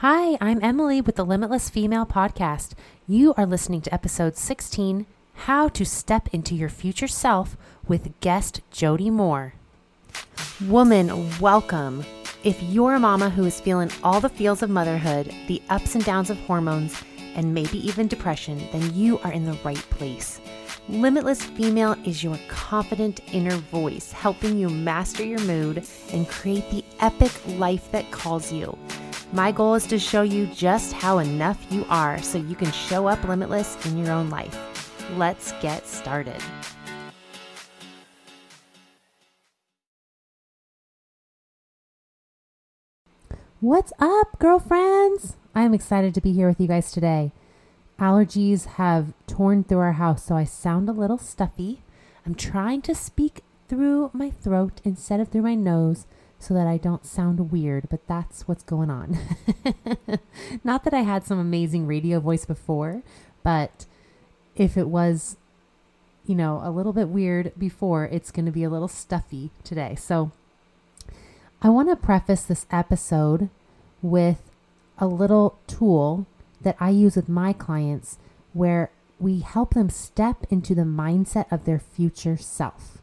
Hi, I'm Emily with the Limitless Female Podcast. You are listening to episode 16 How to Step into Your Future Self with guest Jody Moore. Woman, welcome. If you're a mama who is feeling all the feels of motherhood, the ups and downs of hormones, and maybe even depression, then you are in the right place. Limitless Female is your confident inner voice, helping you master your mood and create the epic life that calls you. My goal is to show you just how enough you are so you can show up limitless in your own life. Let's get started. What's up, girlfriends? I'm excited to be here with you guys today. Allergies have torn through our house, so I sound a little stuffy. I'm trying to speak through my throat instead of through my nose so that I don't sound weird, but that's what's going on. Not that I had some amazing radio voice before, but if it was, you know, a little bit weird before, it's going to be a little stuffy today. So I want to preface this episode with a little tool that I use with my clients where we help them step into the mindset of their future self.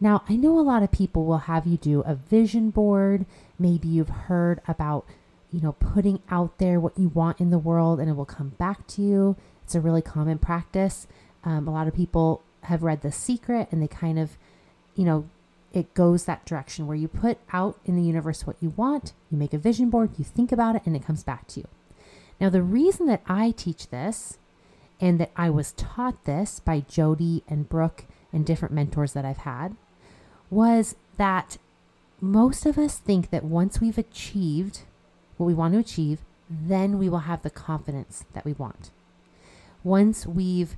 Now, I know a lot of people will have you do a vision board. Maybe you've heard about, you know, putting out there what you want in the world and it will come back to you. It's a really common practice. Um, a lot of people have read The Secret and they kind of, you know, it goes that direction where you put out in the universe what you want, you make a vision board, you think about it, and it comes back to you. Now, the reason that I teach this and that I was taught this by Jody and Brooke and different mentors that I've had was that most of us think that once we've achieved what we want to achieve, then we will have the confidence that we want. Once we've,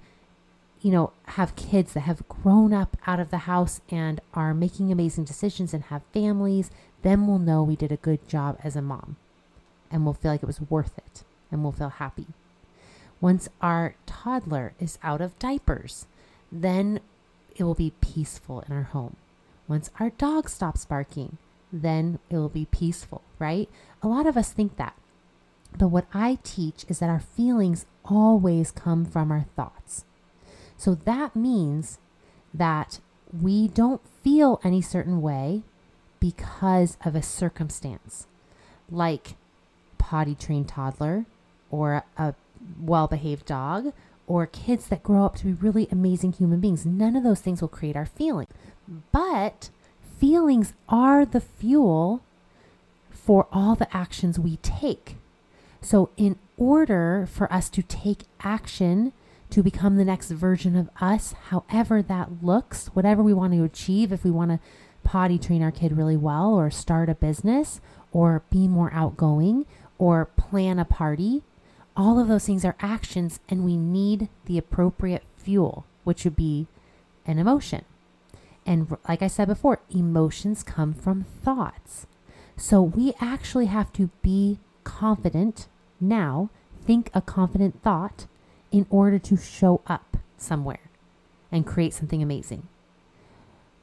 you know, have kids that have grown up out of the house and are making amazing decisions and have families, then we'll know we did a good job as a mom and we'll feel like it was worth it and we'll feel happy. Once our toddler is out of diapers, then it will be peaceful in our home. Once our dog stops barking, then it will be peaceful, right? A lot of us think that. But what I teach is that our feelings always come from our thoughts. So that means that we don't feel any certain way because of a circumstance, like potty trained toddler or a well behaved dog or kids that grow up to be really amazing human beings. None of those things will create our feeling. But feelings are the fuel for all the actions we take. So, in order for us to take action to become the next version of us, however that looks, whatever we want to achieve, if we want to potty train our kid really well, or start a business, or be more outgoing, or plan a party, all of those things are actions, and we need the appropriate fuel, which would be an emotion. And like I said before, emotions come from thoughts. So we actually have to be confident now, think a confident thought in order to show up somewhere and create something amazing.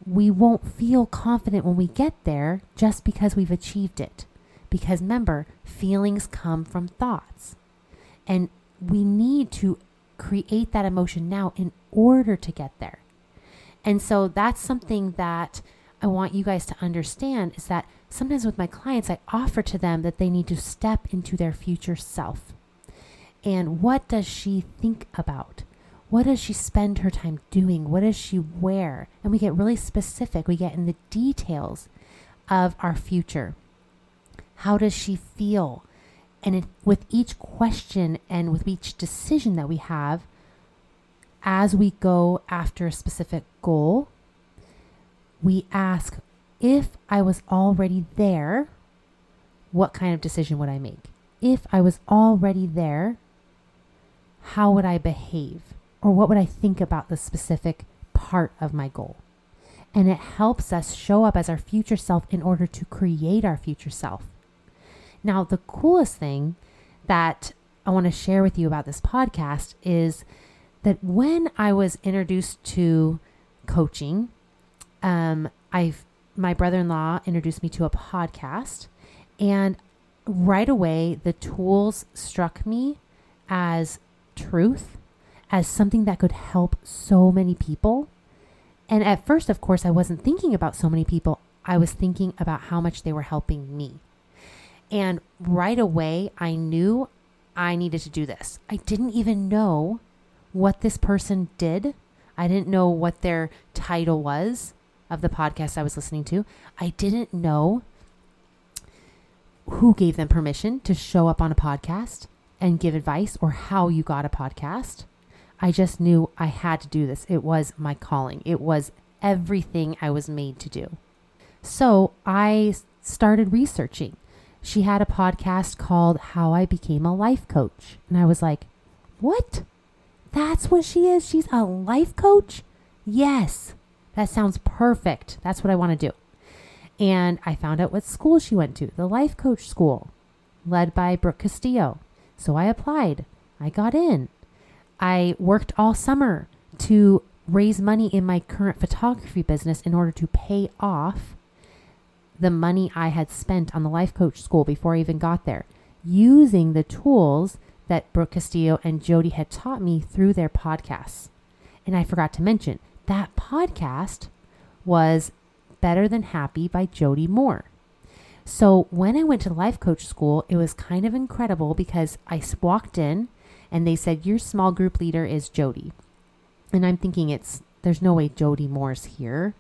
We won't feel confident when we get there just because we've achieved it. Because remember, feelings come from thoughts. And we need to create that emotion now in order to get there. And so that's something that I want you guys to understand is that sometimes with my clients, I offer to them that they need to step into their future self. And what does she think about? What does she spend her time doing? What does she wear? And we get really specific. We get in the details of our future. How does she feel? And it, with each question and with each decision that we have, as we go after a specific goal, we ask if I was already there, what kind of decision would I make? If I was already there, how would I behave? Or what would I think about the specific part of my goal? And it helps us show up as our future self in order to create our future self. Now, the coolest thing that I want to share with you about this podcast is that when I was introduced to coaching, um, I've my brother-in-law introduced me to a podcast, and right away, the tools struck me as truth, as something that could help so many people. And at first, of course, I wasn't thinking about so many people. I was thinking about how much they were helping me. And right away, I knew I needed to do this. I didn't even know what this person did. I didn't know what their title was of the podcast I was listening to. I didn't know who gave them permission to show up on a podcast and give advice or how you got a podcast. I just knew I had to do this. It was my calling, it was everything I was made to do. So I started researching. She had a podcast called How I Became a Life Coach. And I was like, what? That's what she is? She's a life coach? Yes, that sounds perfect. That's what I want to do. And I found out what school she went to, the life coach school, led by Brooke Castillo. So I applied. I got in. I worked all summer to raise money in my current photography business in order to pay off the money I had spent on the life coach school before I even got there, using the tools that Brooke Castillo and Jody had taught me through their podcasts. And I forgot to mention that podcast was Better Than Happy by Jody Moore. So when I went to life coach school, it was kind of incredible because I walked in and they said, Your small group leader is Jody. And I'm thinking it's there's no way Jody Moore's here,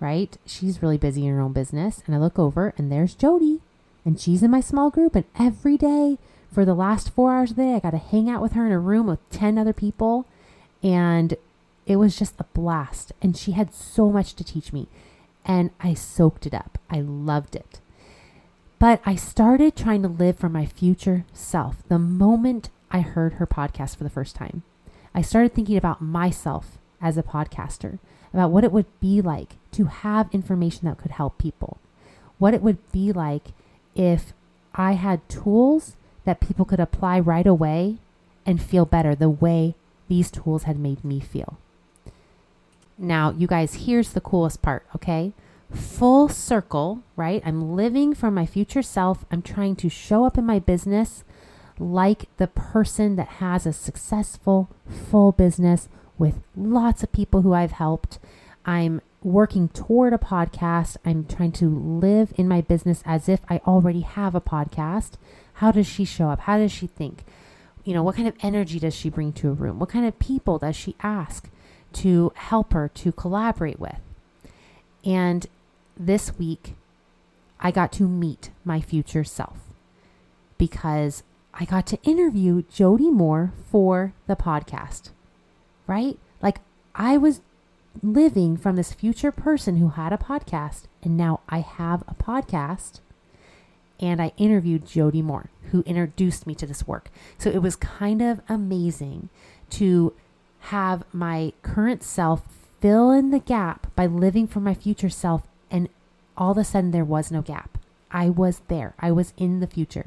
right? She's really busy in her own business. And I look over and there's Jody. And she's in my small group. And every day for the last four hours of the day, I got to hang out with her in a room with 10 other people. And it was just a blast. And she had so much to teach me and I soaked it up. I loved it. But I started trying to live for my future self the moment I heard her podcast for the first time. I started thinking about myself as a podcaster, about what it would be like to have information that could help people, what it would be like if I had tools that people could apply right away and feel better the way these tools had made me feel. Now, you guys, here's the coolest part, okay? Full circle, right? I'm living for my future self. I'm trying to show up in my business like the person that has a successful, full business with lots of people who I've helped. I'm working toward a podcast. I'm trying to live in my business as if I already have a podcast. How does she show up? How does she think? You know, what kind of energy does she bring to a room? What kind of people does she ask? to help her to collaborate with. And this week, I got to meet my future self because I got to interview Jody Moore for the podcast, right? Like I was living from this future person who had a podcast, and now I have a podcast. And I interviewed Jody Moore, who introduced me to this work. So it was kind of amazing to have my current self fill in the gap by living for my future self. And all of a sudden, there was no gap. I was there, I was in the future.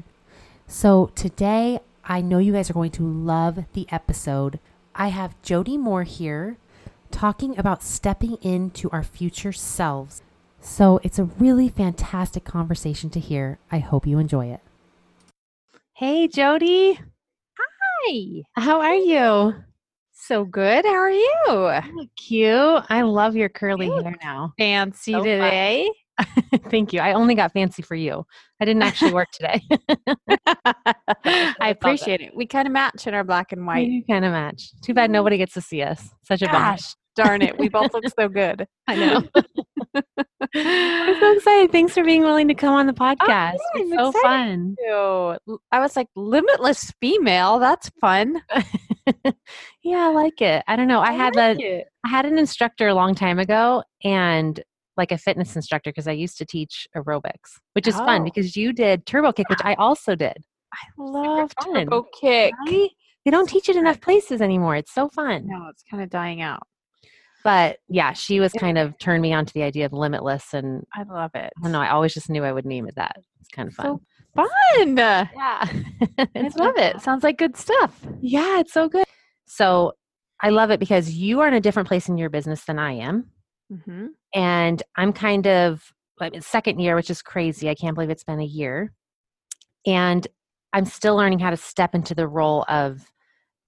So today, I know you guys are going to love the episode. I have Jody Moore here talking about stepping into our future selves. So it's a really fantastic conversation to hear. I hope you enjoy it. Hey, Jody. Hi. How are you? So good. How are you? Oh, cute. I love your curly You hair now. Fancy So today. Thank you. I only got fancy for you. I didn't actually work today. I appreciate it. We kind of match in our black and white. You kind of match. Too bad mm-hmm. nobody gets to see us. Such a bummer. Gosh, darn it. We both look so good. I know. I'm so excited. Thanks for being willing to come on the oh, podcast. yeah, it's I'm so fun. Ew. I was like, limitless female. That's fun. yeah, I like it. I don't know. I, had like a it. I had an instructor a long time ago and like a fitness instructor because I used to teach aerobics, which is fun Oh. because you did turbo kick, which I also did. I love fun. turbo kick. Right? They don't teach it enough places anymore. It's so fun. No, it's kind of dying out. But yeah, she was kind of turned me on to the idea of limitless and I love it. I don't know, I always just knew I would name it that. It's kind of fun. So fun. yeah. I love it. Sounds like good stuff. Yeah, it's so good. So I love it because you are in a different place in your business than I am. Mm-hmm. And I'm kind of like second year, which is crazy. I can't believe it's been a year. and I'm still learning how to step into the role of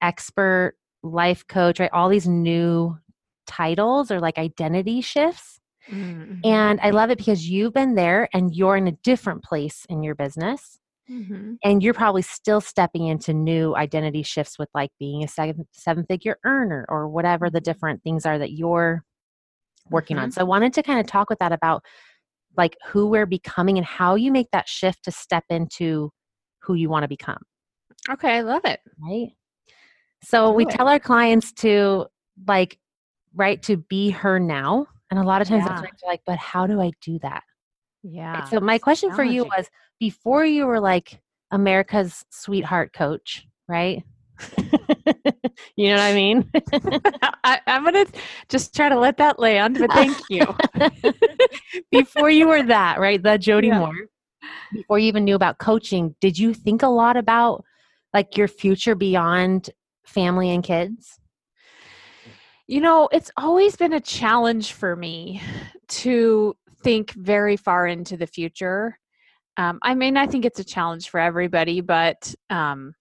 expert, life coach, right? All these new titles or like identity shifts. Mm-hmm. And I love it because you've been there and you're in a different place in your business. Mm-hmm. And you're probably still stepping into new identity shifts with like being a seven, seven figure earner or whatever the mm-hmm. different things are that you're working mm-hmm. on. So I wanted to kind of talk with that about like who we're becoming and how you make that shift to step into who you want to become. Okay, I love it. Right. So we it. tell our clients to like, right, to be her now. And a lot of times yeah. like, but how do I do that? Yeah. Right? So my question for you was before you were like America's sweetheart coach, right? you know what I mean? I, am going to just try to let that land, but thank you. before you were that, right? The Jody yeah. Moore, before you even knew about coaching, did you think a lot about like your future beyond family and kids? You know, it's always been a challenge for me to think very far into the future. Um, I mean, I think it's a challenge for everybody, but um,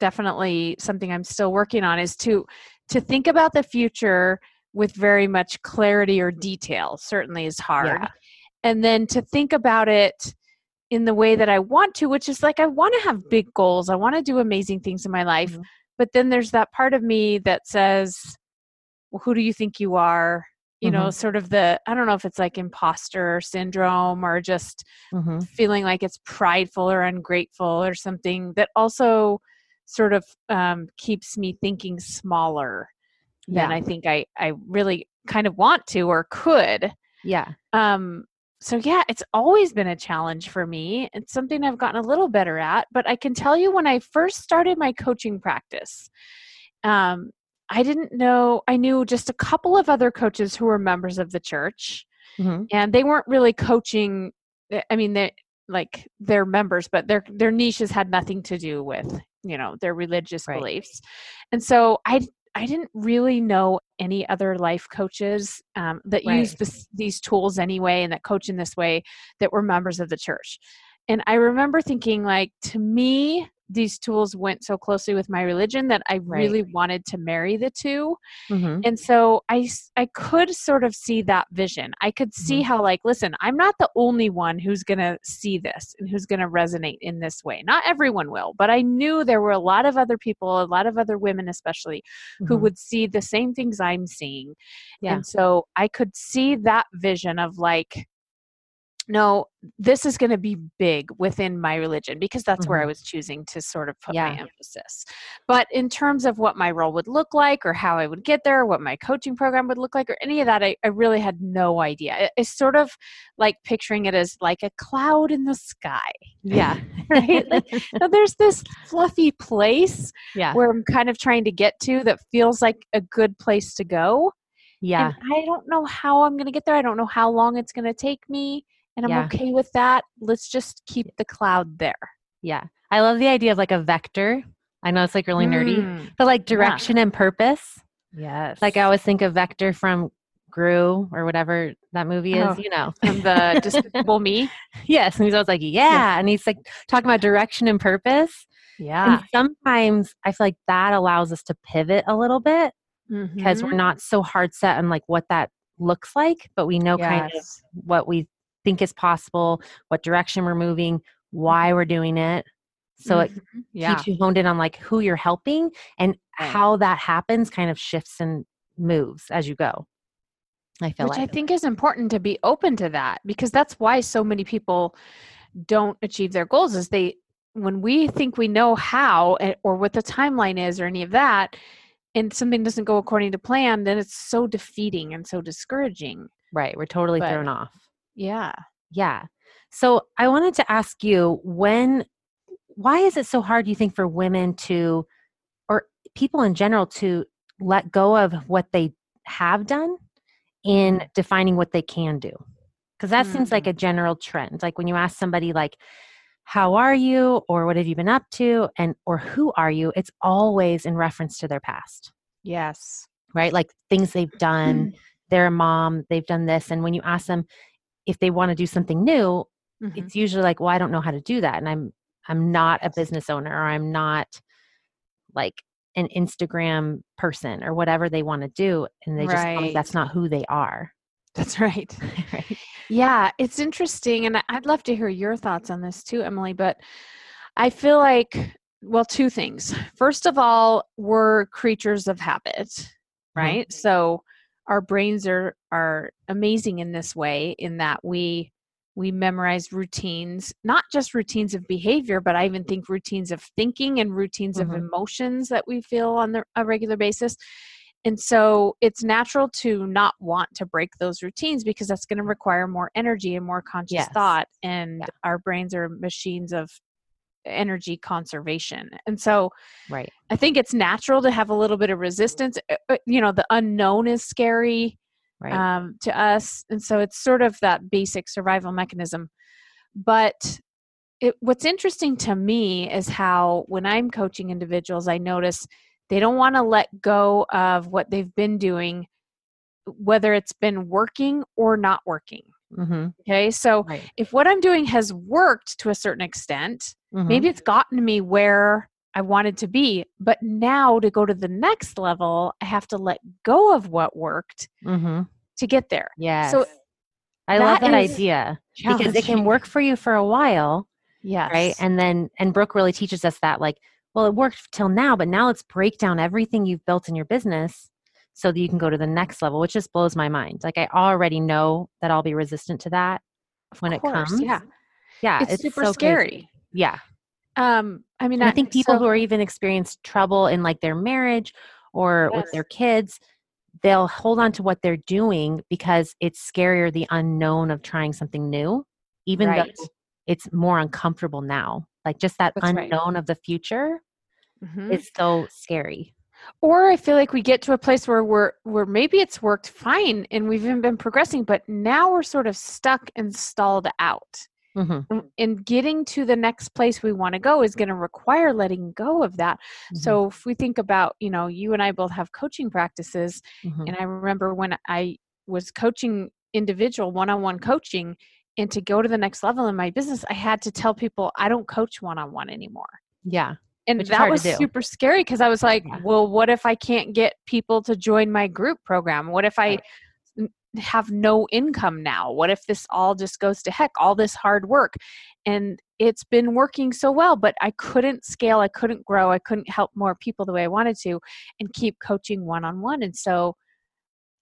definitely something I'm still working on is to to think about the future with very much clarity or detail. Certainly is hard, yeah. and then to think about it in the way that I want to, which is like I want to have big goals. I want to do amazing things in my life. Mm-hmm. But then there's that part of me that says, well, who do you think you are? You mm-hmm. know, sort of the, I don't know if it's like imposter syndrome or just mm-hmm. feeling like it's prideful or ungrateful or something that also sort of um, keeps me thinking smaller yeah. than I think I, I really kind of want to or could. Yeah. Um, so yeah it's always been a challenge for me it's something i've gotten a little better at but i can tell you when i first started my coaching practice um, i didn't know i knew just a couple of other coaches who were members of the church mm-hmm. and they weren't really coaching eh, i mean they like they're members but their their niches had nothing to do with you know their religious right. beliefs and so i I didn't really know any other life coaches um, that right. use this, these tools anyway and that coach in this way that were members of the church. And I remember thinking, like, to me, these tools went so closely with my religion that I right. really wanted to marry the 2 mm-hmm. And so I, I could sort of see that vision. I could see mm-hmm. how, like, listen, I'm not the only one who's going to see this and who's going to resonate in this way. Not everyone will, but I knew there were a lot of other people, a lot of other women, especially, mm-hmm. who would see the same things I'm seeing. Yeah. And so I could see that vision of like, no, this is going to be big within my religion because that's mm-hmm. where I mm-hmm. was choosing to sort of put yeah. my emphasis. But in terms of what my role would look like or how I would get there, what my coaching program would look like, or any of that, I, I really had no idea. it's sort of like picturing it as like a cloud in the sky. Yeah. right? Like, so there's this fluffy place yeah. where I'm kind of trying to get to that feels like a good place to go. Yeah. And I don't know how I'm going to get there. I don't know how long it's going to take me and I'm yeah. okay with that. Let's just keep the cloud there. Yeah. I love the idea of like a vector. I know it's like really nerdy, mm. but like direction yeah. and purpose. Yes. Like I always think of Vector from Gru or whatever that movie is, oh, you know. From the Despicable Me. Yes. And he's always like, yeah. yeah. And he's like talking about direction and purpose. Yeah. And sometimes I feel like that allows us to pivot a little bit because mm-hmm. we're not so hard set on like what that looks like, but we know yes. kind of what we think is possible, what direction we're moving, why mm-hmm. we're doing it. So mm-hmm. it yeah. keeps you honed in on like who you're helping and right. how that happens kind of shifts and moves as you go. I feel Which like. I think is important to be open to that because that's why so many people don't achieve their goals is they when we think we know how eh, or what the timeline is or any of that and something doesn't go according to plan then it's so defeating and so discouraging right we're totally but, thrown off yeah. Yeah. So I wanted to ask you when, why is it so hard, you think, for women to, or people in general, to let go of what they have done in mm-hmm. defining what they can do? Because that mm-hmm. seems like a mm-hmm. general trend. Like when you ask somebody, like, how are you or what have you been up to and or who are you it's always in reference to their past yes right like things they've done mm-hmm. they're a mom they've done this and when you ask them if they want to do something new, mm-hmm. it's usually like, well, I don't know how to do that. And I'm I'm not a business owner or I'm not like an Instagram person or whatever they want to do. And they just Right. that's not who they are. That's right. right. Yeah, it's interesting. And I'd love to hear your thoughts on this too, Emily. But I feel like, well, two things. First of all, we're creatures of habit, right? So our brains are are amazing in this way in that we we memorize routines not just routines of behavior but i even think routines of thinking and routines of Mhm. emotions that we feel on the, a regular basis and so it's natural to not want to break those routines because that's going to require more energy and more conscious Yes. thought and Yeah. our brains are machines of energy conservation and so Right. I think it's natural to have a little bit of resistance. Uh, uh, You know, the unknown is scary Right. um, to us, and so it's sort of that basic survival mechanism. But it, what's interesting to me is how when I'm coaching individuals, I notice they don't want to let go of what they've been doing, whether it's been working or not working. mm-hmm. Okay, so Right. if what I'm doing has worked to a certain extent, Mhm. maybe it's gotten me where I wanted to be. But now to go to the next level, I have to let go of what worked Mhm. to get there. Yeah. So I love that that is idea because it can work for you for a while, Yes. right? And then and Brooke really teaches us that like, well, it worked till now, but now let's break down everything you've built in your business so that you can go to the next level, which just blows my mind. Like I already know that I'll be resistant to that Of when it comes. Yeah. Yeah, It's, super so crazy. Yeah. Um, I mean, And I think people so- who are even experienced trouble in like their marriage or with their kids, they'll hold on to what they're doing because it's scarier the unknown of trying something new, even Right. though it's more uncomfortable now. Like just that That's right. unknown of the future Mhm. is so scary. or I feel like we get to a place where we're where maybe it's worked fine and we've even been progressing, but now we're sort of stuck and stalled out. Mhm. And- And getting to the next place we want to go is going to require letting go of that. Mhm. So if we think about, you know, you and I both have coaching practices, Mhm. and I remember when I was coaching individual one-on-one coaching and to go to the next level in my business, I had to tell people I don't coach one-on-one anymore. yeah. And that was super scary because I was like, Yeah. well, what if I can't get people to join my group program? What if I Right. Have no income now? What if this all just goes to heck, all this hard work? And it's been working so well, but I couldn't scale, I couldn't grow, I couldn't help more people the way I wanted to and keep coaching one on one. And so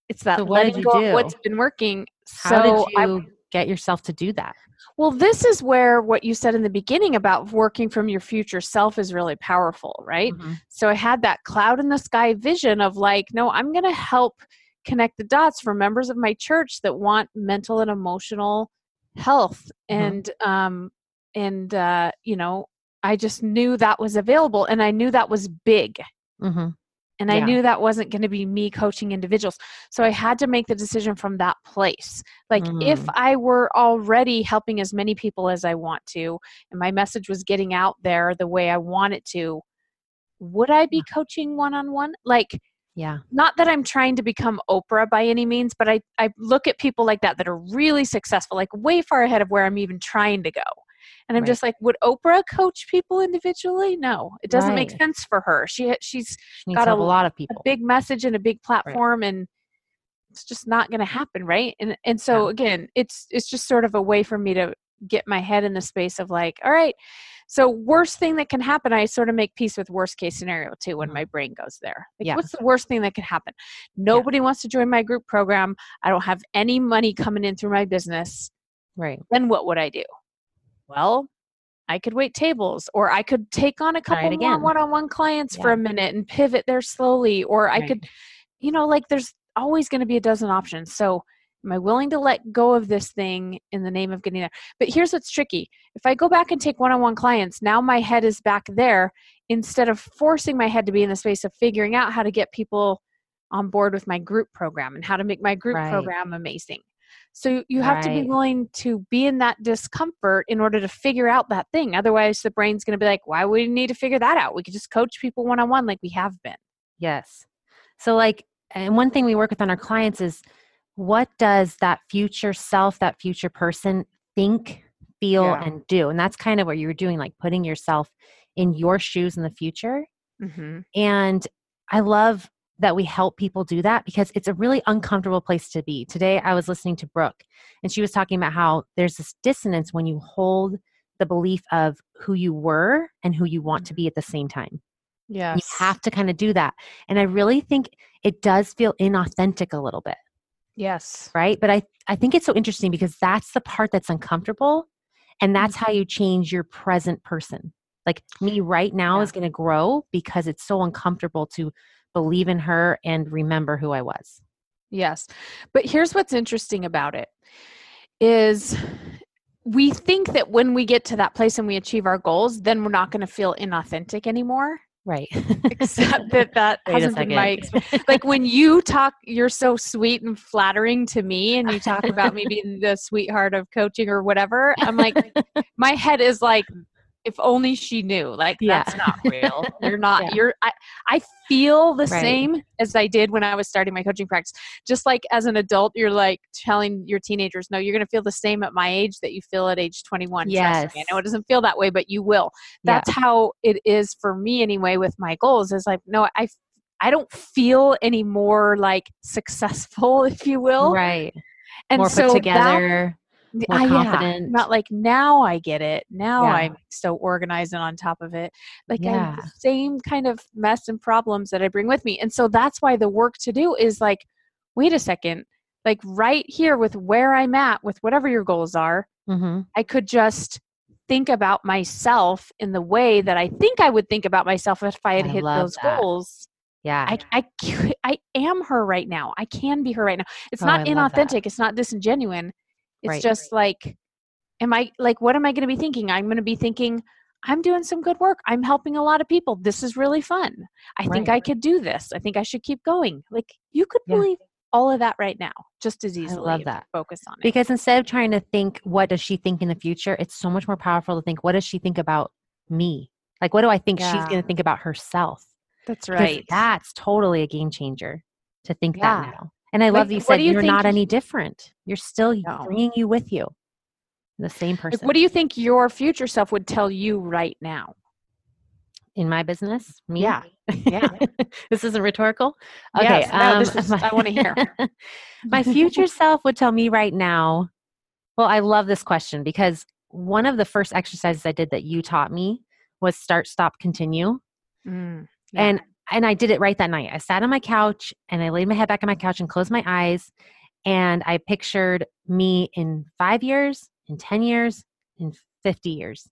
it's that So what letting go of what's been working. How so did I you get yourself to do that? well, this is where what you said in the beginning about working from your future self is really powerful, right? Mhm. So I had that cloud in the sky vision of like, no, I'm going to help connect the dots for members of my church that want mental and emotional health. Mhm. And, um, and, uh, you know, I just knew that was available and I knew that was big. Mhm. And I knew that wasn't going to be me coaching individuals. So I had to make the decision from that place. Like, if Mm. I were already helping as many people as I want to, and my message was getting out there the way I want it to, would I be coaching one on one? Like, Yeah. not that I'm trying to become Oprah by any means, but I, I look at people like that that are really successful, like way far ahead of where I'm even trying to go. And I'm Right. just like, would Oprah coach people individually? No, it doesn't make sense for her. She she's She needs got a- a lot of people. A big message and a big platform and it's just not going to happen right and and so Yeah. again it's it's just sort of a way for me to get my head in the space of like all right so worst thing that can happen i sort of make peace with worst case scenario too when Mhm. my brain goes there like Yeah. what's the worst thing that can happen nobody wants to join my group program i don't have any money coming in through my business Right. then what would i do well I could wait tables, or I could take on a couple more one-on-one clients for a minute and pivot there slowly, or I Right. could, you know, like there's always going to be a dozen options. So, am I willing to let go of this thing in the name of getting there? But here's what's tricky: if I go back and take one-on-one clients, now my head is back there instead of forcing my head to be in the space of figuring out how to get people on board with my group program and how to make my group Right. program amazing. So you have to be willing to be in that discomfort in order to figure out that thing. Otherwise, the brain's going to be like, "Why would we need to figure that out? We could just coach people one on one like we have been." Yes. So, like, and one thing we work with on our clients is what does that future self, that future person think feel Yeah. and do. And that's kind of what you were doing, like putting yourself in your shoes in the future. Mhm. And I love that we help people do that because it's a really uncomfortable place to be. Today, I was listening to Brooke, and she was talking about how there's this dissonance when you hold the belief of who you were and who you want to be at the same time. Yeah. You have to kind of do that. And I really think it does feel inauthentic a little bit, Yes. right? But I, I think it's so interesting because that's the part that's uncomfortable. And that's mm-hmm. how you change your present person. Like me right now Yeah. is going to grow because it's so uncomfortable to believe in her and remember who I was. Yes. But here's what's interesting about it is we think that when we get to that place and we achieve our goals, then we're not going to feel inauthentic anymore. Right. Except that that hasn't been my experience. Like when you talk, you're so sweet and flattering to me, and you talk about me being the sweetheart of coaching or whatever. I'm like, my head is like, if only she knew. Like Yeah. that's not real. You're not. Yeah. You're. I. I feel the Right. same as I did when I was starting my coaching practice. Just like as an adult, you're like telling your teenagers, no, you're going to feel the same at my age that you feel at age 21. Trust me. Yes. I know it doesn't feel that way, but you will. Yeah. That's how it is for me anyway. With my goals, is like, no, I. I don't feel any more like successful, if you will. right. And More so put together. More Ah, yeah. Not like now I get it. Now Yeah. I'm so organized and on top of it. Like I have Yeah. the same kind of mess and problems that I bring with me. And so that's why the work to do is like, wait a second, like right here with where I'm at with whatever your goals are, hmm I could just think about myself in the way that I think I would think about myself if I had I hit those that. goals. Yeah. I, I, I am her right now. I can be her right now. It's Oh, not I inauthentic. It's not disingenuine. It's Right. just like, am I like, what am I going to be thinking? I'm going to be thinking, I'm doing some good work. I'm helping a lot of people. This is really fun. I think I could do this. I think I should keep going. Like you could Yeah. believe all of that right now, just as easily. I love that. Focus on it. because instead of trying to think what does she think in the future it's so much more powerful to think what does she think about me like what do i think she's going to think about herself That's Because right. that's totally a game changer to think Yeah. that now and i Like, love that you said you you're not any different you're still No. bringing you with you the same Like, person what do you think your future self would tell you right now? in my business me Yeah. Yeah. this isn't rhetorical okay um, Yes, no, this is- I wanna hear. my future self would tell me right now well i love this question because one of the first exercises i did that you taught me was start stop continue Mm, yeah. and and i did it right that night i sat on my couch and i laid my head back on my couch and closed my eyes and i pictured me in five years in 10 years in 50 years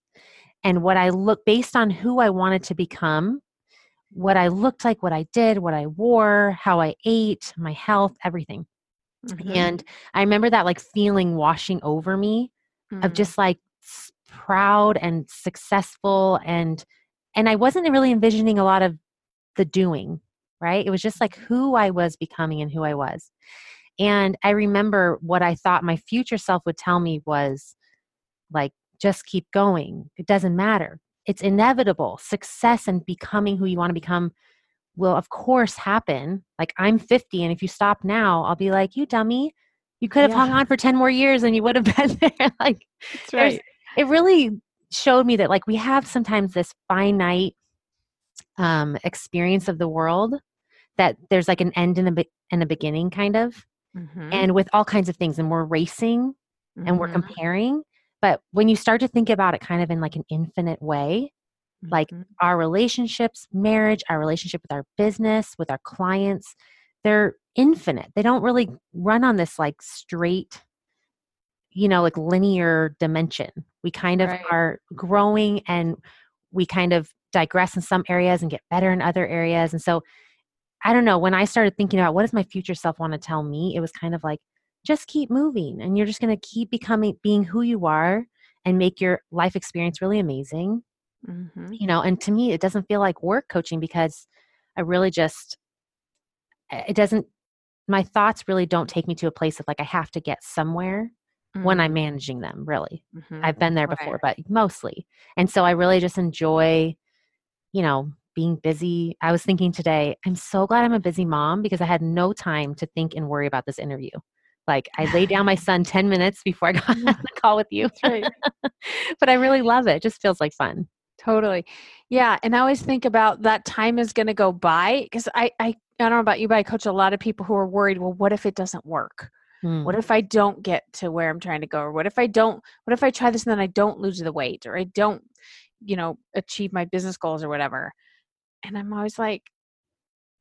and what i look based on who i wanted to become what i looked like what i did what i wore how i ate my health everything Mhm. and i remember that like feeling washing over me of Mm. just like proud and successful and and i wasn't really envisioning a lot of the doing right? It was just like who i was becoming and who i was. And i remember what i thought my future self would tell me was like just keep going. It doesn't matter. It's inevitable. Success and becoming who you want to become will of course happen. Like i'm 50 and if you stop now i'll be like you dummy. You could have hung on for 10 more years and you would have been there like right. it really showed me that like we have sometimes this finite um experience of the world that there's like an end and a, be- and a beginning kind of Mhm. and with all kinds of things and we're racing and we're Mhm. comparing but when you start to think about it kind of in like an infinite way like Mhm. our relationships, marriage, our relationship with our business, with our clients, they're infinite. They don't really run on this like straight, you know, like linear dimension. We kind of Right. are growing and we kind of digress in some areas and get better in other areas. And so I don't know, when I started thinking about what does my future self want to tell me, it was kind of like just keep moving and you're just going to keep becoming being who you are and make your life experience really amazing Mhm. you know and to me it doesn't feel like work coaching because i really just it doesn't my thoughts really don't take me to a place of like i have to get somewhere when i'm managing them really Mhm. i've been there Right. before but mostly and so i really just enjoy you know being busy i was thinking today i'm so glad i'm a busy mom because i had no time to think and worry about this interview Like I laid down my son 10 minutes before I got on the call with you. right. but I really love it. It just feels like fun. Totally. Yeah. And I always think about that time is going to go by because I, I, I don't know about you, but I coach a lot of people who are worried. Well, what if it doesn't work? Mm. What if I don't get to where I'm trying to go? Or what if I don't, what if I try this and then I don't lose the weight or I don't, you know, achieve my business goals or whatever? And I'm always like,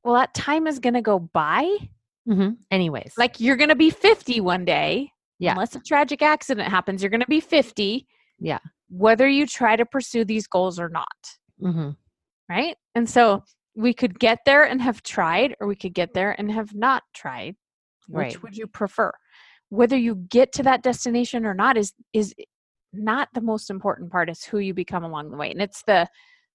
well, that time is going to go by. hmm Anyways, Like you're going to be 50 one day. Yeah. Unless a tragic accident happens, you're going to be 50. Yeah. Whether you try to pursue these goals or not. hmm Right. And so we could get there and have tried, or we could get there and have not tried. Which Right. would you prefer? Whether you get to that destination or not is is not the most important part. is who you become along the way. And it's the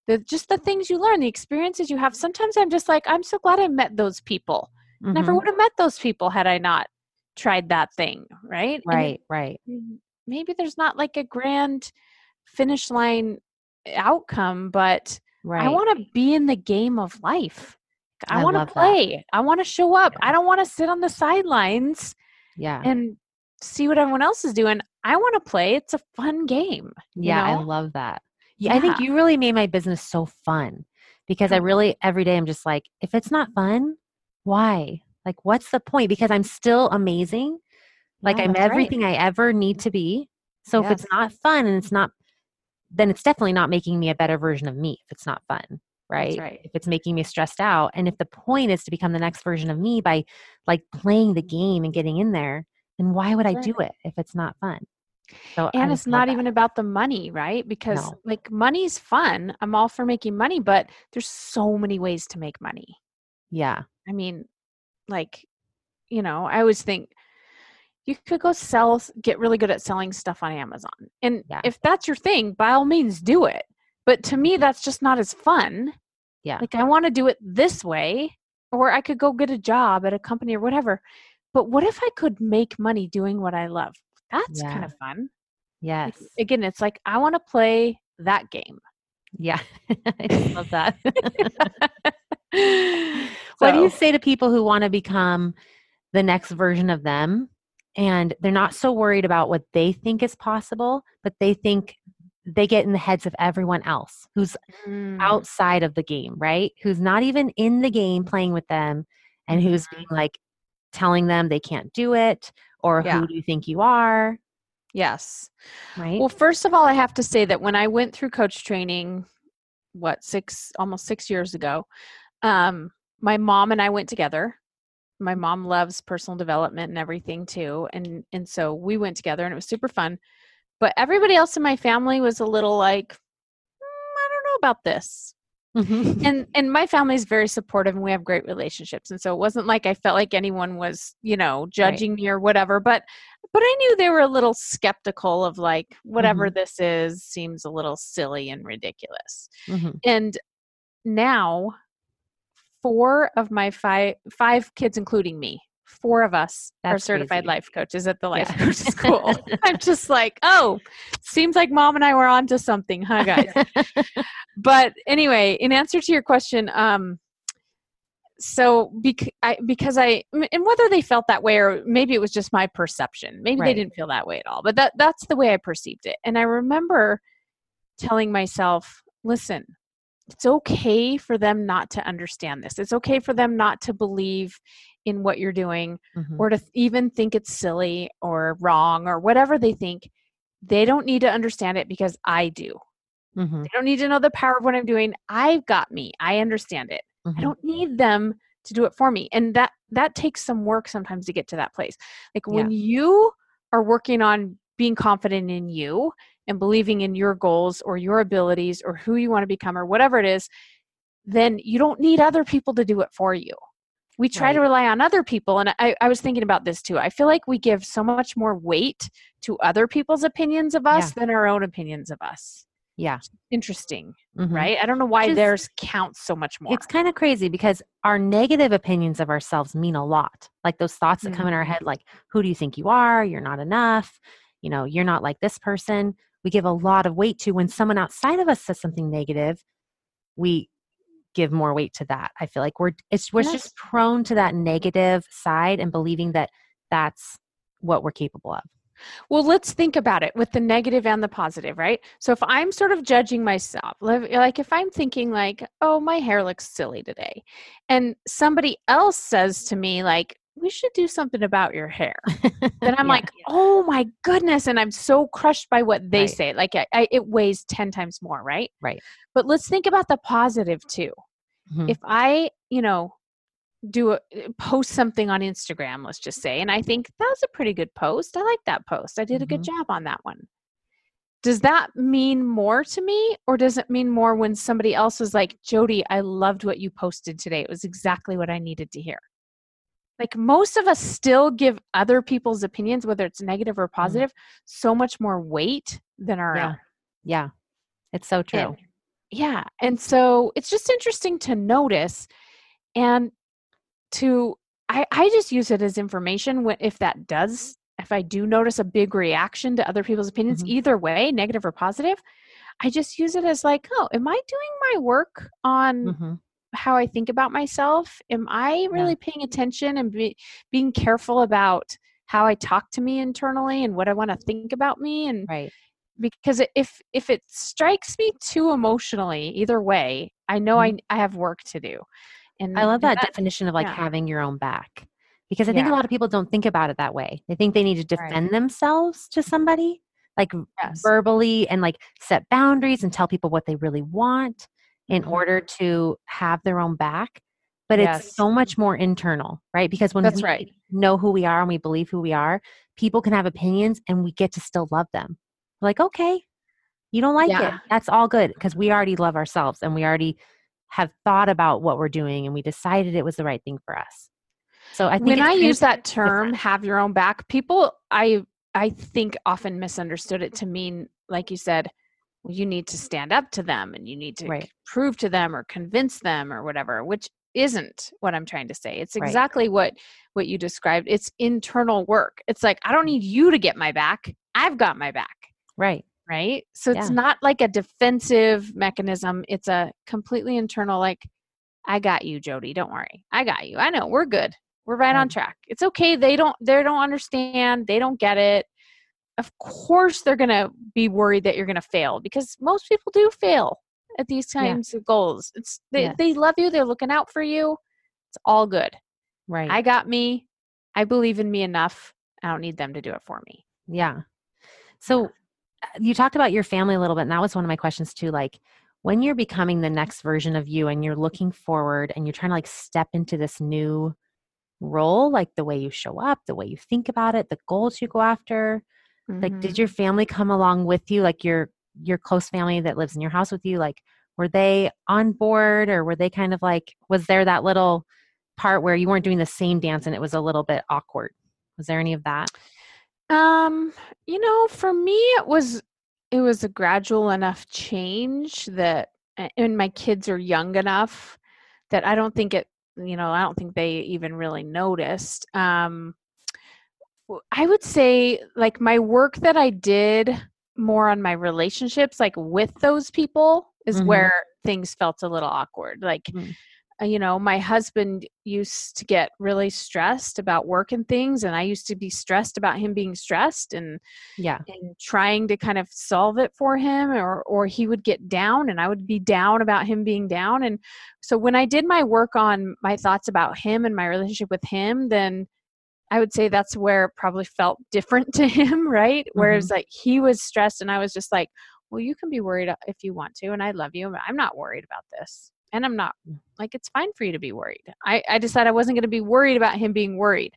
the just the things you learn, the experiences you have. Sometimes I'm just like, I'm so glad I met those people. Never Mhm. would have met those people had I not tried that thing. Right. And Right, right. maybe there's not like a grand finish line outcome, but Right. I want to be in the game of life. I, I want to love that. play. I want to show up. Yeah. I don't want to sit on the sidelines yeah. and see what everyone else is doing. I want to play. It's a fun game. Yeah, I love that. Yeah. I think you really made my business so fun because I Oh. really every day I'm just like, if it's not fun, why? Like, what's the point? Because I'm still amazing. Like Yeah, I'm that's right. everything I ever need to be. So if it's not fun and it's not, then it's definitely not making me a better version of me. If it's not fun, right? right. If it's making me stressed out, and if the point is to become the next version of me by like playing the game and getting in there, then why would I do it if it's not fun? So and just it's not that. even about the money, right? Because No. like money's fun. I'm all for making money, but there's so many ways to make money. yeah, I mean, like, you know, I always think you could go sell, get really good at selling stuff on Amazon. And Yeah. if that's your thing, by all means do it. But to me, that's just not as fun. Yeah. Like, I want to do it this way, or I could go get a job at a company or whatever. But what if I could make money doing what I love? That's kind of fun. Like, yes, again, it's like, I want to play that game. yeah. I love that. what do you say to people who want to become the next version of them and they're not so worried about what they think is possible, but they think they get in the heads of everyone else who's Mm, outside of the game, right? Who's not even in the game playing with them and who's being like telling them they can't do it or Yeah. who do you think you are, Yes. right? Well, first of all, I have to say that when I went through coach training, what six almost six years ago, um, my mom and I went together. My mom loves personal development and everything too, and and so we went together, and it was super fun. But everybody else in my family was a little like, "Mm, I don't know about this. Mhm. And and my family is very supportive, and we have great relationships. And so it wasn't like I felt like anyone was, you know, judging me or whatever. But but I knew they were a little skeptical of like whatever this is seems a little silly and ridiculous. Mhm. And now four of my five five kids including me four of us are certified crazy. life coaches at the life Yeah. coach school. I'm just like oh seems like mom and i were onto something huh guys? But anyway in answer to your question um so bec- I, because i and whether they felt that way or maybe it was just my perception maybe they didn't feel that way at all but that that's the way i perceived it. And i remember telling myself listen it's okay for them not to understand this. It's okay for them not to believe in what you're doing Mhm. or to th- even think it's silly or wrong or whatever they think they don't need to understand it because i do. Mhm. they don't need to know the power of what i'm doing. I've got me. I understand it. I Mhm. don't need them to do it for me. And that that takes some work sometimes to get to that place. Like when you are working on being confident in you and believing in your goals or your abilities or who you want to become or whatever it is then you don't need other people to do it for you we try to rely on other people and I, I was thinking about this too i feel like we give so much more weight to other people's opinions of us than our own opinions of us Yeah. interesting Mhm. right i don't know why Just- theirs counts so much more It's kind of crazy because our negative opinions of ourselves mean a lot. Like those thoughts that come in our head, like, who do you think you are? You're not enough. You know, you're not like this person. We give a lot of weight to when someone outside of us says something negative, we give more weight to that. I feel like we're it's we're Yes. just prone to that negative side and believing that that's what we're capable of. Well, let's think about it with the negative and the positive, right? So if I'm sort of judging myself, like if I'm thinking like, "Oh, my hair looks silly today." And somebody else says to me like, "We should do something about your hair." then I'm Yeah. like, "Oh my goodness." And I'm so crushed by what they Right. say. Like I, I, it weighs 10 times more, right? Right. But let's think about the positive too. Mhm. If I, you know, do a post something on Instagram, let's just say, and I think that was a pretty good post. I like that post. I did a good job on that one. Does that mean more to me, or does it mean more when somebody else is like, Jody, I loved what you posted today. It was exactly what I needed to hear. Like most of us still give other people's opinions, whether it's negative or positive, so much more weight than our Yeah. own. yeah. It's so true. And- yeah. And so it's just interesting to notice and to I, I just use it as information when if that does if I do notice a big reaction to other people's opinions, Mhm. either way, negative or positive, I just use it as like, oh, am I doing my work on Mhm. How I think about myself? Am I really paying attention and be, being careful about how I talk to me internally and what I want to think about me? And Right. because if if it strikes me too emotionally either way i know mm-hmm. I, I have work to do and I love that, that- definition of like yeah. having your own back because I think Yeah. a lot of people don't think about it that way. They think they need to Right. defend themselves to mm-hmm. somebody, like yes. verbally and like set boundaries and tell people what they really want in Mhm. order to have their own back. But Yes. it's so much more internal, right? Because when That's we right. know who we are and we believe who we are, people can have opinions and we get to still love them. Like, okay, you don't like it. That's all good because we already love ourselves and we already have thought about what we're doing and we decided it was the right thing for us. So I think when i use that term different. have your own back people i i think often misunderstood it to mean like you said you need to stand up to them and you need to Right. prove to them or convince them or whatever which isn't what i'm trying to say. It's Right. exactly what what you described. It's internal work. It's like i don't mm. need you to get my back. I've got my back. Right. right? So it's not like a defensive mechanism. It's a completely internal like i got you jody. Don't worry. I got you. I know. We're good. We're right on track. It's okay. They don't they don't understand. They don't get it of course they're going to be worried that you're going to fail because most people do fail at these Yeah. kinds of goals it's they, Yes. they love you they're looking out for you it's all good Right. i got me i believe in me enough i don't need them to do it for me Yeah. So uh, you talked about your family a little bit, and that was one of my questions too. Like when you're becoming the next version of you and you're looking forward and you're trying to like step into this new role, like the way you show up, the way you think about it, the goals you go after, like Mhm. did your family come along with you? Like your your close family that lives in your house with you, like were they on board or were they kind of like was there that little part where you weren't doing the same dance and it was a little bit awkward? Was there any of that? Um, you know, for me it was it was a gradual enough change that and my kids are young enough that I don't think it you know, I don't think they even really noticed. Um I would say like my work that I did more on my relationships like with those people is Mhm. where things felt a little awkward. Like Mm. uh, you know, my husband used to get really stressed about work and things, and I used to be stressed about him being stressed and, Yeah. and trying to kind of solve it for him, or or he would get down, and I would be down about him being down. And so when I did my work on my thoughts about him and my relationship with him, then I would say that's where it probably felt different to him, right? Whereas like he was stressed, and I was just like, well, you can be worried uh, if you want to, and I love you, but I'm not worried about this. And I'm not Mm. like it's fine for you to be worried. I, I decided I wasn't going to be worried about him being worried.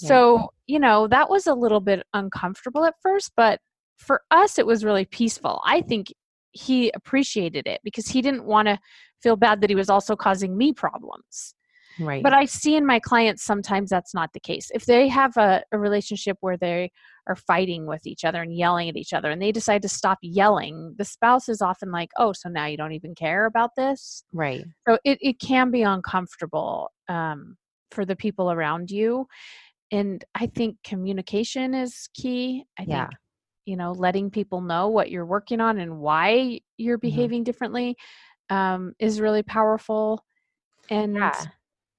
Yeah. So, you know, that was a little bit uncomfortable at first, but for us, it was really peaceful. I think he appreciated it because he didn't want to feel bad that he was also causing me problems. Right. But I see in my clients sometimes that's not the case. If they have a, a relationship where they are fighting with each other and yelling at each other and they decide to stop yelling, the spouse is often like, oh, so now you don't even care about this? right. So it, it can be uncomfortable um, for the people around you. And I think communication is key. I Yeah. think, you know, letting people know what you're working on and why you're Mm-hmm. behaving differently um, is really powerful. And Yeah.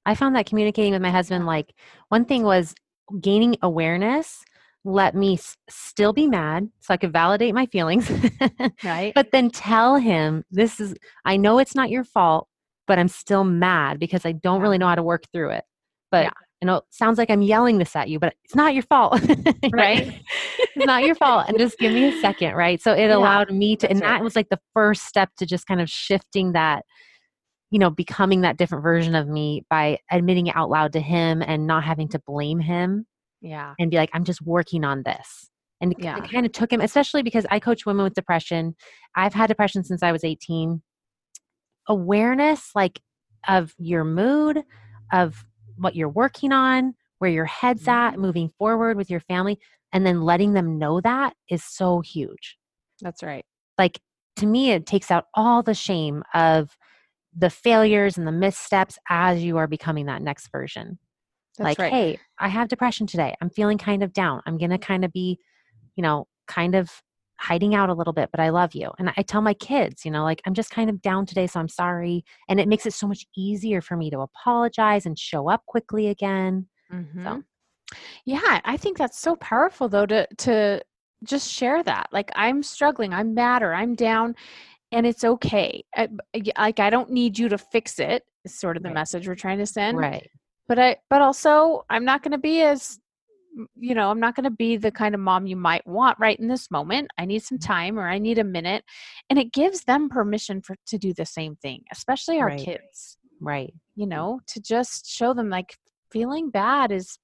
I found that communicating with my husband, like one thing was gaining awareness let me s- still be mad so I could validate my feelings. Right. but then tell him, this is, I know it's not your fault, but I'm still mad because I don't really know how to work through it. But Yeah. you know, it sounds like I'm yelling this at you, but it's not your fault, right? it's not your fault. And just give me a second, right? So it Yeah, allowed me to, and right. that was like the first step to just kind of shifting that, you know, becoming that different version of me by admitting it out loud to him and not having to blame him yeah. and be like, I'm just working on this. And it, kind of took him, especially because I coach women with depression. I've had depression since I was 18. Awareness, like of your mood, of what you're working on, where your head's at, mm-hmm. moving forward with your family, and then letting them know that is so huge. That's right. Like to me, it takes out all the shame of the failures and the missteps as you are becoming that next version. That's like right. hey i have depression today. I'm feeling kind of down. I'm gonna kind of be you know kind of hiding out a little bit but i love you. And i tell my kids you know like i'm just kind of down today so i'm sorry. And it makes it so much easier for me to apologize and show up quickly again. Mhm. Yeah, I think that's so powerful though to to just share that. Like I'm struggling, I'm mad or I'm down and it's okay. I, like I don't need you to fix it. Is sort of the Right. message we're trying to send. right But I but also I'm not going to be as you know, I'm not going to be the kind of mom you might want right in this moment. I need some mm-hmm. time or I need a minute. And it gives them permission for to do the same thing, especially our Right. kids right you mm. know, to just show them like feeling bad is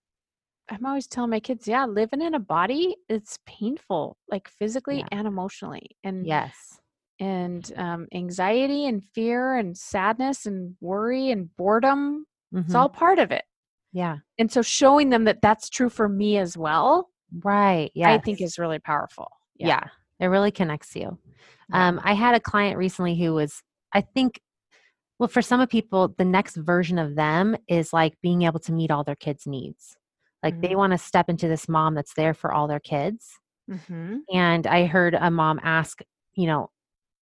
I'm always telling my kids, yeah, living in a body, it's painful, like physically Yeah. and emotionally. And yes and um, anxiety and fear and sadness and worry and boredom, it's Mhm. all part of it. yeah And so showing them that that's true for me as well, right yeah I think is really powerful. yeah. it really connects you Yeah. Um, I had a client recently who was, I think, well, for some of people, the next version of them is like being able to meet all their kids' needs. Like they Mhm. want to step into this mom that's there for all their kids. Mhm. And I heard a mom ask, you know,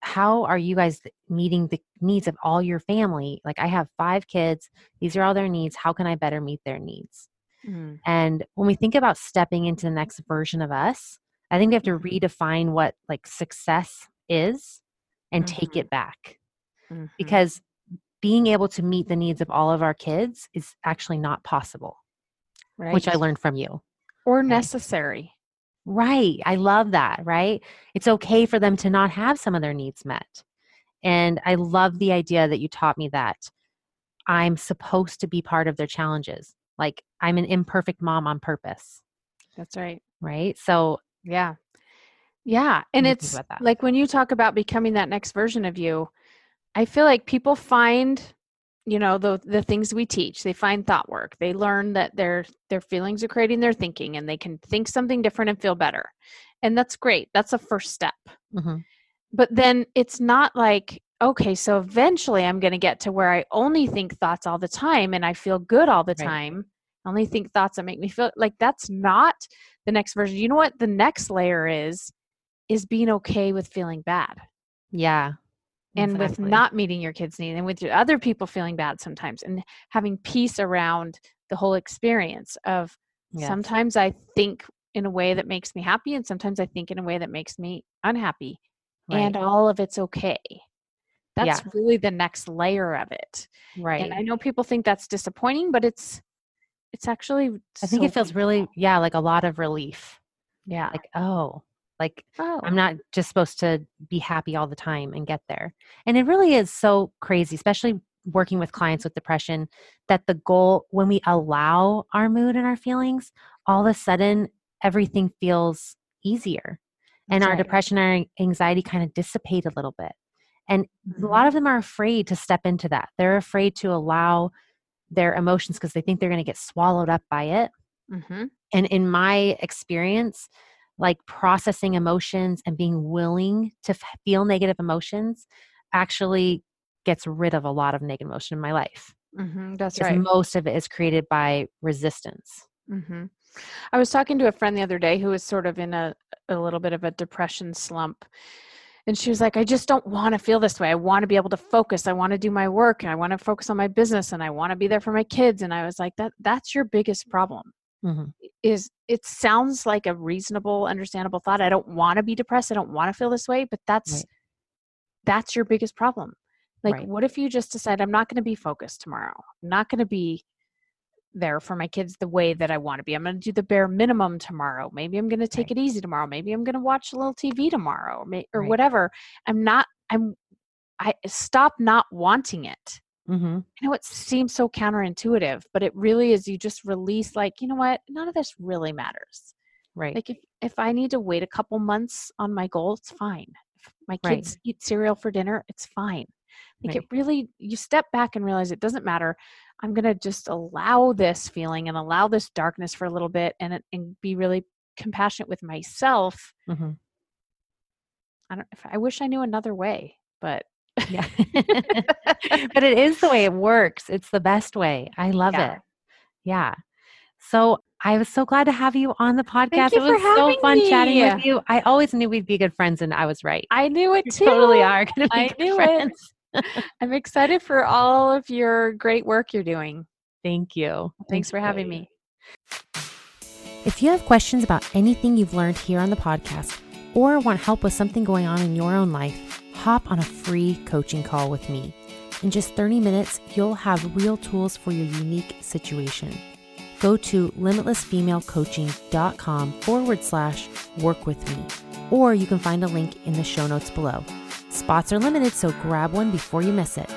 how are you guys meeting the needs of all your family? Like, I have five kids. These are all their needs. How can I better meet their needs? Mm. And when we think about stepping into the next version of us, I think we have to Mhm. redefine what like success is and take Mhm. it back Mhm. because being able to meet the needs of all of our kids is actually not possible, which I learned from you. or necessary. Right. I love that. Right. It's okay for them to not have some of their needs met. And I love the idea that you taught me that I'm supposed to be part of their challenges. Like I'm an imperfect mom on purpose. That's right. Right. So, Yeah. Yeah. And do you think it's like when you talk about becoming that next version of you, I feel like people find, you know, the the things we teach. They find thought work. They learn that their their feelings are creating their thinking and they can think something different and feel better. And that's great. That's a first step. mhm, But then it's not like, okay, so eventually I'm going to get to where I only think thoughts all the time and I feel good all the Right. time. I only think thoughts that make me feel like that's not the next version. You know what the next layer is? Is being okay with feeling bad yeah. And with not meeting your kids' needs and with other people feeling bad sometimes and having peace around the whole experience of Yes. sometimes I think in a way that makes me happy and sometimes I think in a way that makes me unhappy and all of it's okay. That's Yeah. really the next layer of it. right. And I know people think that's disappointing, but it's it's actually I think so it feels really, yeah, like a lot of relief. yeah. Like, oh, like oh, I'm not just supposed to be happy all the time and get there. And it really is so crazy, especially working with clients with depression, that the goal, when we allow our mood and our feelings, all of a sudden everything feels easier. and our right. depression and our anxiety kind of dissipate a little bit. And a Mhm. lot of them are afraid to step into that. They're afraid to allow their emotions because they think they're going to get swallowed up by it. Mhm. And in my experience, like processing emotions and being willing to f- feel negative emotions actually gets rid of a lot of negative emotion in my life. Mhm. That's right. most of it is created by resistance. hmm I was talking to a friend the other day who was sort of in a, a little bit of a depression slump. And she was like, I just don't want to feel this way. I want to be able to focus. I want to do my work and I want to focus on my business and I want to be there for my kids. And I was like, that that's your biggest problem. Mhm. is it sounds like a reasonable understandable thought i don't want to be depressed i don't want to feel this way but that's Right. that's your biggest problem like Right. what if you just decide i'm not going to be focused tomorrow i'm not going to be there for my kids the way that i want to be i'm going to do the bare minimum tomorrow maybe i'm going to take Right. it easy tomorrow maybe i'm going to watch a little tv tomorrow or, may, or Right. whatever i'm not i'm i stop not wanting it Mm-hmm. I know it seems so counterintuitive, but it really is. You just release, like, you know what? None of this really matters. Right. Like, if if I need to wait a couple months on my goal, it's fine. If my Right. kids eat cereal for dinner, it's fine. Like, Right. it really, you step back and realize it doesn't matter. I'm gonna just allow this feeling and allow this darkness for a little bit, and and be really compassionate with myself. mm-hmm. I don't. I wish I knew another way, but Yeah. but it is the way it works. It's the best way. I love Yeah. it. Yeah. So I was so glad to have you on the podcast. you it was so fun chatting with you. I always knew we'd be good friends, and I was right. I knew it You too. totally are to be I good knew it. friends. I'm excited for all of your great work you're doing. Thank you. Thanks for having me. If you have questions about anything you've learned here on the podcast or want help with something going on in your own life, hop on a free coaching call with me. In just 30 minutes, you'll have real tools for your unique situation. Go to limitlessfemalecoaching.com forward slash work with me, or you can find a link in the show notes below. Spots are limited, so grab one before you miss it.